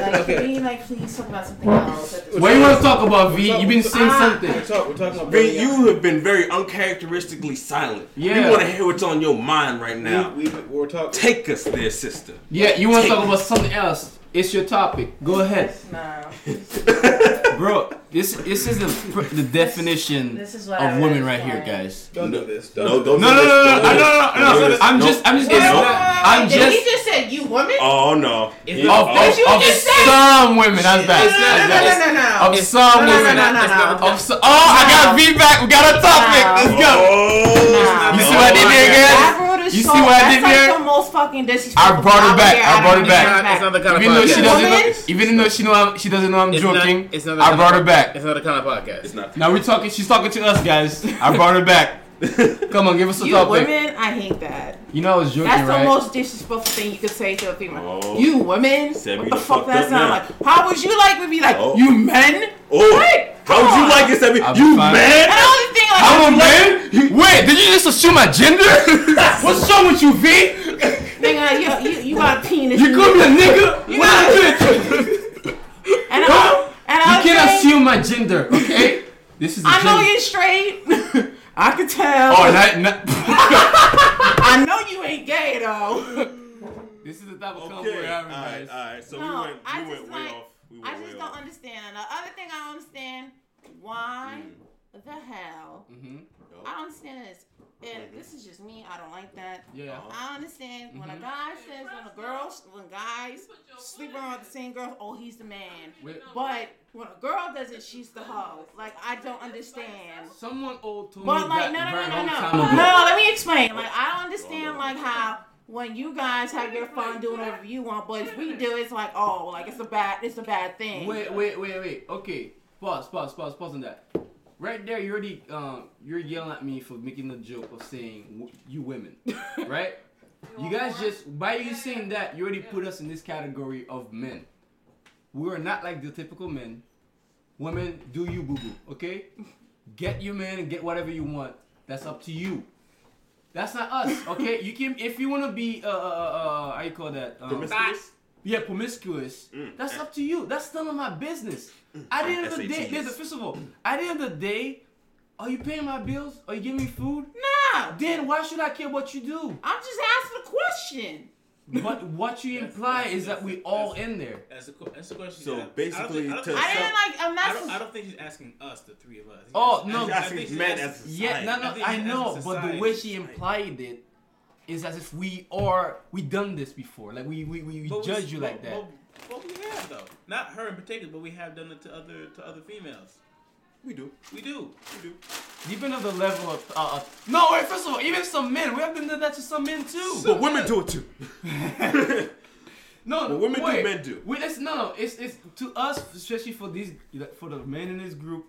like, [laughs] Okay. Can you, like, please talk about something else? at this What you want to talk about, V? You've been saying Ah. something. We're, talk, we're talking about Ben, burning out. you have been very uncharacteristically silent. Yeah. We want to hear what's on your mind right now. We, we, we're talking. Take us there, sister. Yeah, you want to talk about something else? It's your topic. Go ahead, Nah. [laughs] bro. This this is the the definition This is what of I women right here, guys. Don't do this. Don't No, do don't No, do no, this. no, no, Don't do no, this. no, no, Don't no. do this. I'm No. just, I'm just, Wait, getting, wait, wait, I'm wait, Did just he just said you women? Oh no. It's of, not, of, Did you of just say- some women. That's bad. It's not- That's No, no, bad. no, no, no. Of some No, no, women. no, no, It's not- no. Of so, oh, I got feedback. We got a topic. Let's go. Oh. You see what I did there, guys? That rule is You so, see what I that's did like there? the most fucking disrespectful. I brought her back. I brought her back. it's not the kind of Even though she doesn't know, even though she know I'm, she doesn't know I'm It's joking, Not, it's not the I brought her back. It's not the kind of podcast. It's not. Now we're talking. She's talking to us, guys. I brought her back. [laughs] Come on, give us a You topic. women, I hate that. You know I was joking, That's the right? most disrespectful thing you could say to a female. Oh. You women, Said what the done fuck fucked that sound like? How would you like to be like, Oh. you men? Oh. What? How would you like on. it, Sebby? Be You fine. man? And the only thing like, I'm a man. Wait, did you just assume my gender? [laughs] What's wrong with you, V? nigga, you, you, you got a penis. You call me a nigga? You What got- a bitch? and I, and You I can't assume my gender, okay? This is. a I know you're straight. [laughs] I can tell. Oh, not, not. [laughs] I know you ain't gay though. this is the type of Okay. we're having, All right, all right. So No, we went, we just went way like- off. We I just don't off. understand. The other thing I don't understand, why the hell? Mm-hmm. I don't understand this. And this is just me. I don't like that. Yeah. I understand when a Mhm. guy says when a girl, when guys sleep around with the same girl, oh he's the man. Wait, But when a girl does it, she's the hoe. Like I don't understand. someone old told But me But like that no no no no no. No, let me explain. Like I don't understand like how when you guys have your fun doing whatever you want, but if we do, it's like oh like it's a bad it's a bad thing. Wait, wait, wait, wait. Okay, pause, pause, pause, pause on that. Right there, you already um, you're yelling at me for making the joke of saying w- you women, [laughs] right? You guys just by you saying that, you already put us in this category of men. We are not like the typical men. Women, do you boo boo, okay? Get your man and get whatever you want. That's up to you. That's not us, okay? You can if you wanna be uh uh uh how you call that? Um, Promiscuous? yeah, promiscuous. Mm. That's up to you. That's none of my business. At the end of the day, SATs. listen, first of all, at the end of the day, are you paying my bills? Are you giving me food? Nah, Then why should I care what you do? I'm just asking a question. But what you imply is that we all in there. That's the que- that's the question. So I don't basically think- I don't to- think- I didn't like. I'm I not. don't, I don't think she's asking us, the three of us. Oh, she's- no. I She's asking she's men asking- as Yeah, no, no, think I know, but the way she implied it is as if we are we done this before. Like we we, we But we- judge you like but- that. But, but we have though, not her in particular, but we have done it to other to other females. We do. We do. We do. Depending on the level of uh, uh, no, wait. First of all, even some men, we have done that to some men too. But women do it too. [laughs] No, But women do, men do. We, it's, no, no, it's it's to us, especially for these for the men in this group.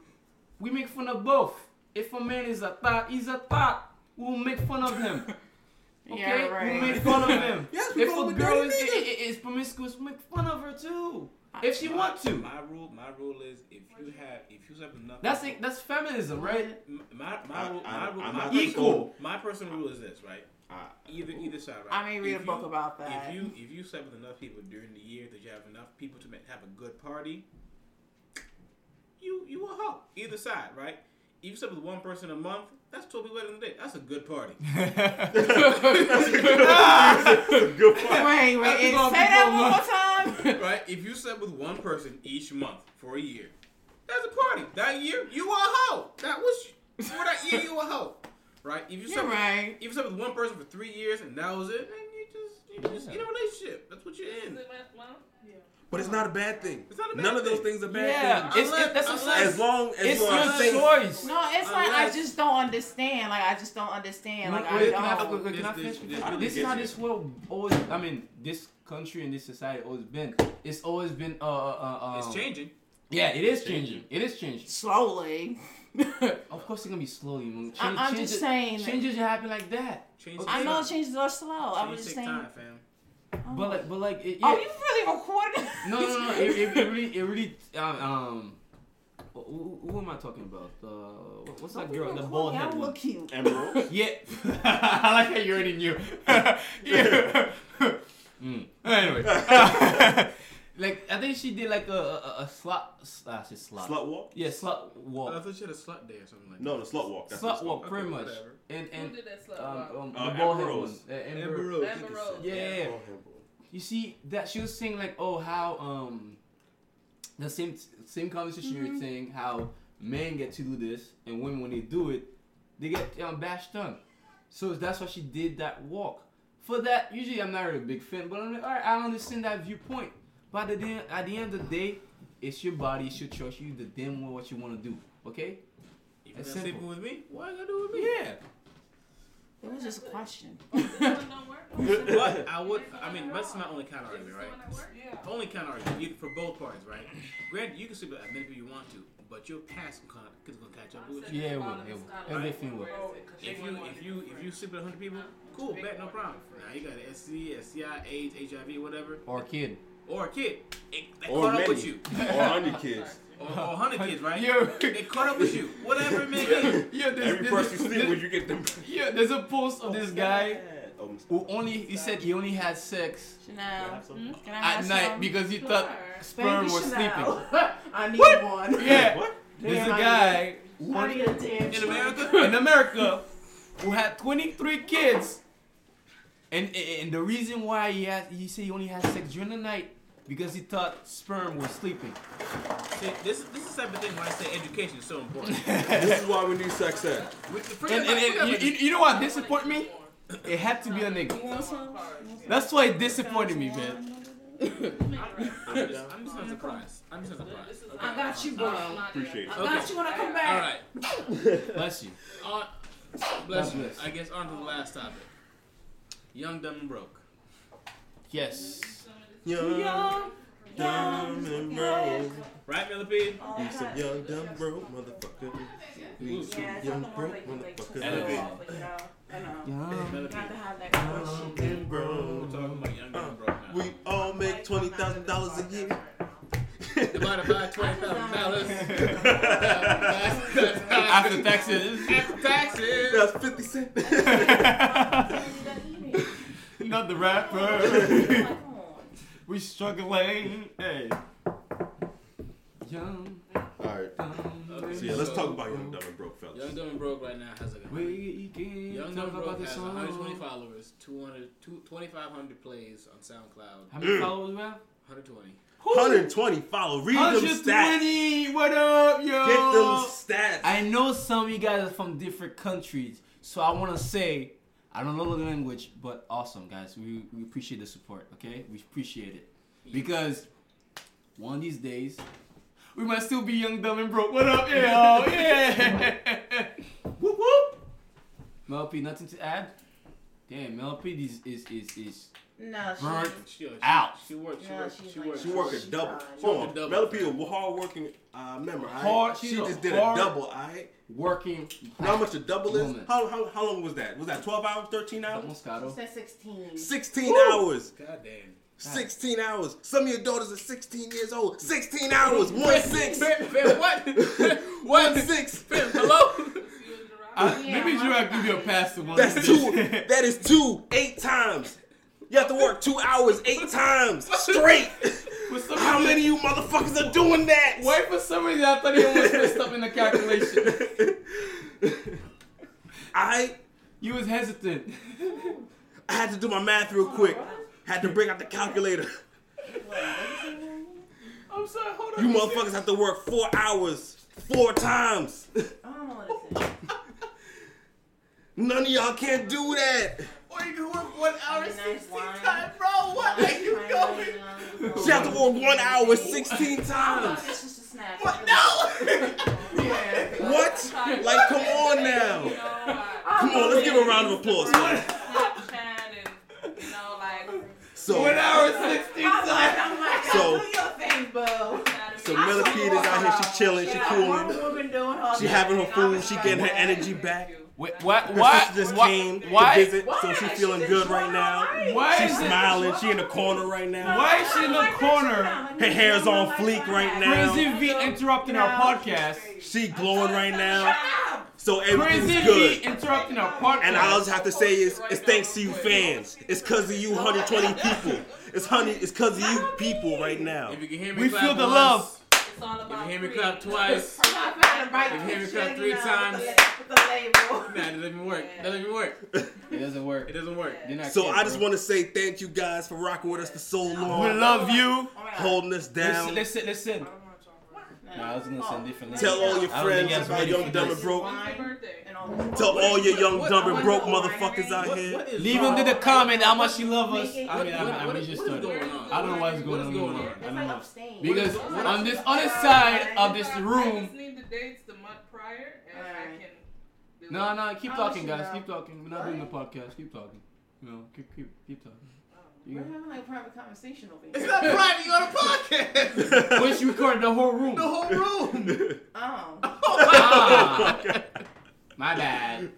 We make fun of both. If a man is a thought, he's a thought. We'll make fun of him. [laughs] Okay, Yeah, right. we'll make fun of him. [laughs] Yes, we if call a him a girl dirty is, nigga. i- i- is promiscuous, we'll make fun of her too. If she My- want to. My rule, my rule is if you have if you have enough. That's it. That's feminism, right? My my rule, I- my rule, I'm my not personal- equal. My personal rule is this, right? Either either side, right? I may read If a book you- about that. If you if you slept with enough people during the year that you have enough people to make, have a good party, you you a hoe. Either side, right? If you slept with one person a month, that's twelve people in a day. That's a good party. good [laughs] point. Wait, wait. That's and gonna Say that one more time. right? If you slept with one person each month for a year, that's a party. That year, you were a hoe. That was for that year, you were a hoe. Right? If you You're slept with, right. if you slept with one person for three years and that was it, then you just you just in a relationship. That's what you're in. But it's not a bad thing. It's not a bad None of those thing. things are bad Yeah, things. it's, it, that's what I'm saying. As long as It's you your safe. choice. No, it's like I just don't understand. Like I just don't understand. Like Wait, I can I, don't. wait, wait, can I This- finish? this- This, this- is how this world always. I mean, this country and this society always been. It's always been. Uh, uh, uh, It's um, changing. Yeah, it is changing. It is changing. Slowly. [laughs] Of course, it's gonna be slowly. Man. Change, I- I'm change just saying Changes happen like that. Change I know time. changes are slow. I Change was just takes saying. time, fam. But like, but like, it, Oh, you really recorded? [laughs] no, no, no. It, it, it really, it really. Um, um who, who- who am I talking about? Uh, what- what's that girl? The bald I head don't one. look cute. Emerald. [laughs] Yeah, [laughs] I like how you already knew. yeah. mm. Anyway, like I think she did like a a, a slut. Ah, she slut. Slut walk? Yeah, slut walk. I thought she had a slut day or something like No, the slut walk. That's Slut walk, pretty Okay, much. whatever. And Who and did that slut um, walk? um, Uh, the bald head Amber one. Rose. Uh, Amber, Amber Rose. Amber Rose. Yeah, yeah, yeah. Him, bro. You see that she was saying like, oh, how um, the same same conversation you were saying how men get to do this and women when they do it, they get um, bashed on. So that's why she did that walk. For that, usually I'm not really a big fan, but I'm like, all right, I understand that viewpoint. But at the end, at the end of the day, it's your body, it's your choice. You do the damn what you want to do. Okay? If you're It's not sleeping simple. with me, why you gotta do with me? Yeah. It was just a question. This one don't work? But I would, I mean, that's my only counter Is argument, right? that work? Yeah. Only counter argument you- for both parties, right? Granted, you can sleep with as many people you want to, but your past con- is gonna catch up with you. Yeah, it will. It will. Everything will. If you if you if you sleep with hundred people, cool, bet no problem. Now you got an SC, SCI, AIDS, HIV, whatever, Or a kid. Or a kid. It, they Or caught up with you, Or hundred kids. [laughs] or, or hundred kids, right? Yo. They caught up with you, whatever it may be. [laughs] Yeah, there's, Every person you sleep with, you get them. [laughs] Yeah, there's a post of oh, this guy Oh, who only he said he only had sex Chanel, hmm? some? can I at night some? because he thought Sure. sperm Thank you, was sleeping. I need one. Yeah, What? there's a Damn, I guy who I need a In America, in America who had 23 kids, and and the reason why he had he said he only had sex during the night because he thought sperm was sleeping. see, this this is the type of thing why I say education is so important. [laughs] This is why we need sex ed. We- And, and, and you, you, you know what disappointed me? It had to be a nigga. You want some? That's why it disappointed me, man. I'm just, I'm just not surprised. I'm just not surprised. Okay. I got you, bro. Appreciate it. I got you when I come back. All right. Bless you. On, bless you. bless. I guess on to the last topic. Young, dumb, and broke. Yes. Young, Young, dumb, and broke. Right, Millipede? You some young, dumb, broke motherfucker. You some young, broke like, like, motherfucker. Elevate. know, I know. Yeah. Got to Millipede. have that question. Young and We're broke. talking about young, dumb, and broke now. We all make twenty thousand dollars a year. divided by [laughs] twenty thousand dollars. After taxes. After taxes. That's fifty cent. [laughs] [laughs] Not the rapper. Come on. we struggling. Hey. Young. All right. dumb, So yeah, let's talk about Young Dumb and Broke, fellas. Young Dumb and Broke right now has like a We can Young talk Dumb and Broke has 120 followers, 200, 2,500 plays on SoundCloud, How many followers we have? 120. 120 follow. Read them stats. 120. What up, yo? Get them stats. I know some of you guys are from different countries, so I want to say I don't know the language, but awesome, guys. We we appreciate the support. Okay, we appreciate it because one of these days we might still be young, dumb, and broke. What up, [laughs] yo? Yeah. [laughs] whoop whoop. Mel P, nothing to add. Damn, Mel P is is is is No, she. burnt She, she, out. She worked. She No, worked. she's She like- worked. She worked a double. tried. Hold on. double. Melody a hard working uh, member. Hard- right? She just did hard- a double. All right. Working. You know how much a double is? How, how, how long was that? Was that 12 hours, 13 hours? Moscato. She said 16. 16 hours. God damn. 16 hours. Some of your daughters are 16 years old. 16 hours. One six. Fam, fam, what? [laughs] One six. Fam, hello? [laughs] Uh, Yeah, maybe my Drew, I God. give you a pass to one. That's two. [laughs] That is two. Eight times. You have to work two hours eight [laughs] times straight. [laughs] For some How reason- many of you motherfuckers are doing that? Why for some reason I thought he almost messed up in the calculation. I You was hesitant. I had to do my math real quick. Had to bring out the calculator. I'm sorry, hold on. You motherfuckers have to work four hours four times. I don't know what it is. None of y'all can't do that. Why you can work one hour 16 times, bro? What are you going? She have to work one hour 16 times. It's just a snack. What? No! What? Like, come on now. Come on, let's give a round of applause. man. Snapchat and, you know, like, So, One hour, 16 times. like, I'm So- do your so Millipede is out here. She chilling. She cooling. One woman doing her She having her food. She getting her energy back. Wait, what? Her Why? sister just why, came why, to visit, Why? so she She's feeling good right now. Why She's is it- smiling. She in the corner right now. Why is she in the corner? Her hair's on fleek right now. Crazy V interrupting our podcast. She glowing right now. Shut up. So everything's Crazy good. V interrupting our podcast. And all I just have to say is, it's thanks to you fans. It's cause of you 120 people. It's honey. It's cause of you people right now. If you can hear me we clap feel the once, love. It's all If you [laughs] hear me clap twice, I'm not trying to write You hear me picture, clap three times? With the, with the label. [laughs] nah, that doesn't even work. That doesn't even work. It doesn't work. It doesn't work. You're So I just want to say thank you guys for rocking with us for so long. We love you. Oh my holding us down. Listen, listen, listen. Nah, I was gonna send different. Tell all your I don't think friends that's about Young Dumb and Broke. Happy birthday. And all this. Tell all your young dumb and broke motherfuckers out here. Leave wrong? under the comment how much you love us. I mean, I What- mean, I what- just what is started. I don't know what's What going on. I don't know. abstain. Because on this other side of this room. just need the dates the month prior, and I Alright. can. do No, no, keep talking, guys. Keep talking. We're not doing the podcast. Keep talking. You know, keep keep keep talking. We're having like a private conversation over here. It's not private. You on a podcast. Wait, she recorded the whole room. the whole room. [laughs] Oh, Ah, my God. My bad.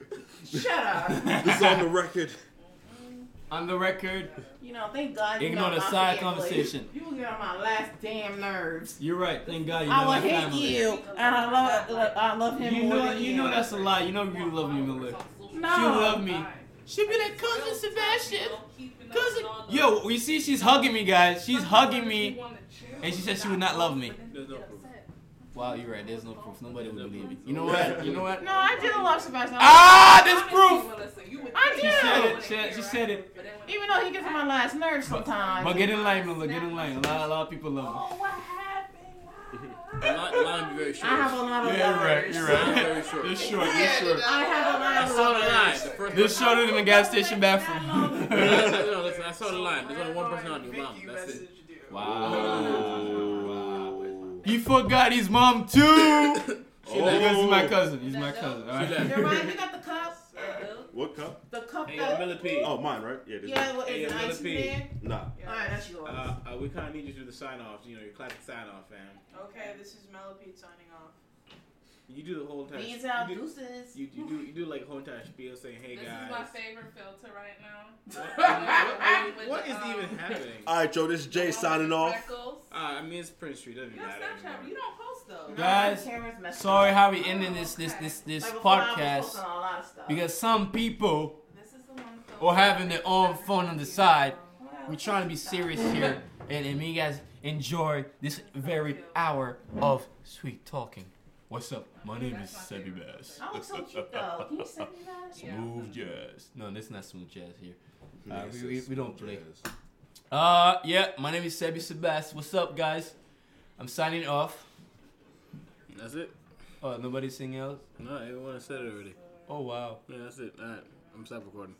shut up. This is on the record. On the record, You know, thank God. you Ignore know the side family. conversation. You get on my last damn nerves. you're right. Thank God you I know will hate family. you, and I love, I love him You more know, than you know that's a lie. You know you love me, Miller. No. She love me. She be like cousin Sebastian. Cousin. Yo, you see, she's hugging me, guys. She's hugging me, and she said she would not love me. There's. Wow, you're right. There's no proof. Nobody would believe me. You know what? You know what? No, I didn't love Sebastian. Ah, there's proof. I She do. said it. She, she said it. Even though he gets on my last nerve sometimes. But get in line, Miller. Get in line. A lot, a lot of people love Oh, what happened? The line, the line be very I have a lot me. of Yeah, you're right. You're right. Very short. You're short. You're short. I have a lot I of saw the line. The first This shorter than the gas station bathroom. [laughs] no, listen, I saw the line. There's only one person on your mom. That's it. wow. Wow. He forgot his mom too. [coughs] She Because left. Oh. he's my cousin. He's my cousin. All She right. left. You're. You got the cup. What cup? The cup Hey, that. Millipede. Oh, mine, right? Yeah, this Yeah, what Hey, is it? yo, Ice Millipede. there? Nah. Alright, that's yours. Uh, uh, we kind of need you to do the sign off. You know, your classic sign off, fam. Okay, this is Mellipede signing off. You do the whole entire. These out you, do, deuces. you, you do you do like a whole entire spiel saying, "Hey This guys." This is my favorite filter right now. What, [laughs] what- what- With what the, is um, even happening? All right, Joe. This is Jay signing off. Freckles. Uh, I mean, it's Prince Street. Doesn't You on matter. Snapchat, you don't post though. Guys, Cameras messed Sorry how we ending this this okay. this this Like before, I was podcast a lot of stuff. because some people This is the one. or having their own phone on the side. We're trying to be serious here and, and you guys enjoy this very hour of sweet talking. What's up? My name is Sebi Bass. I look so cute though. Can you send me that? Smooth jazz. No, this is not smooth jazz here. Uh, we, we, we don't play. jazz. Uh, yeah, my name is Sebi Sebas. What's up, guys? I'm signing off. That's it. Oh, nobody singing else? No, everyone said it already. Oh, wow. Yeah, that's it. All right, I'm stop recording.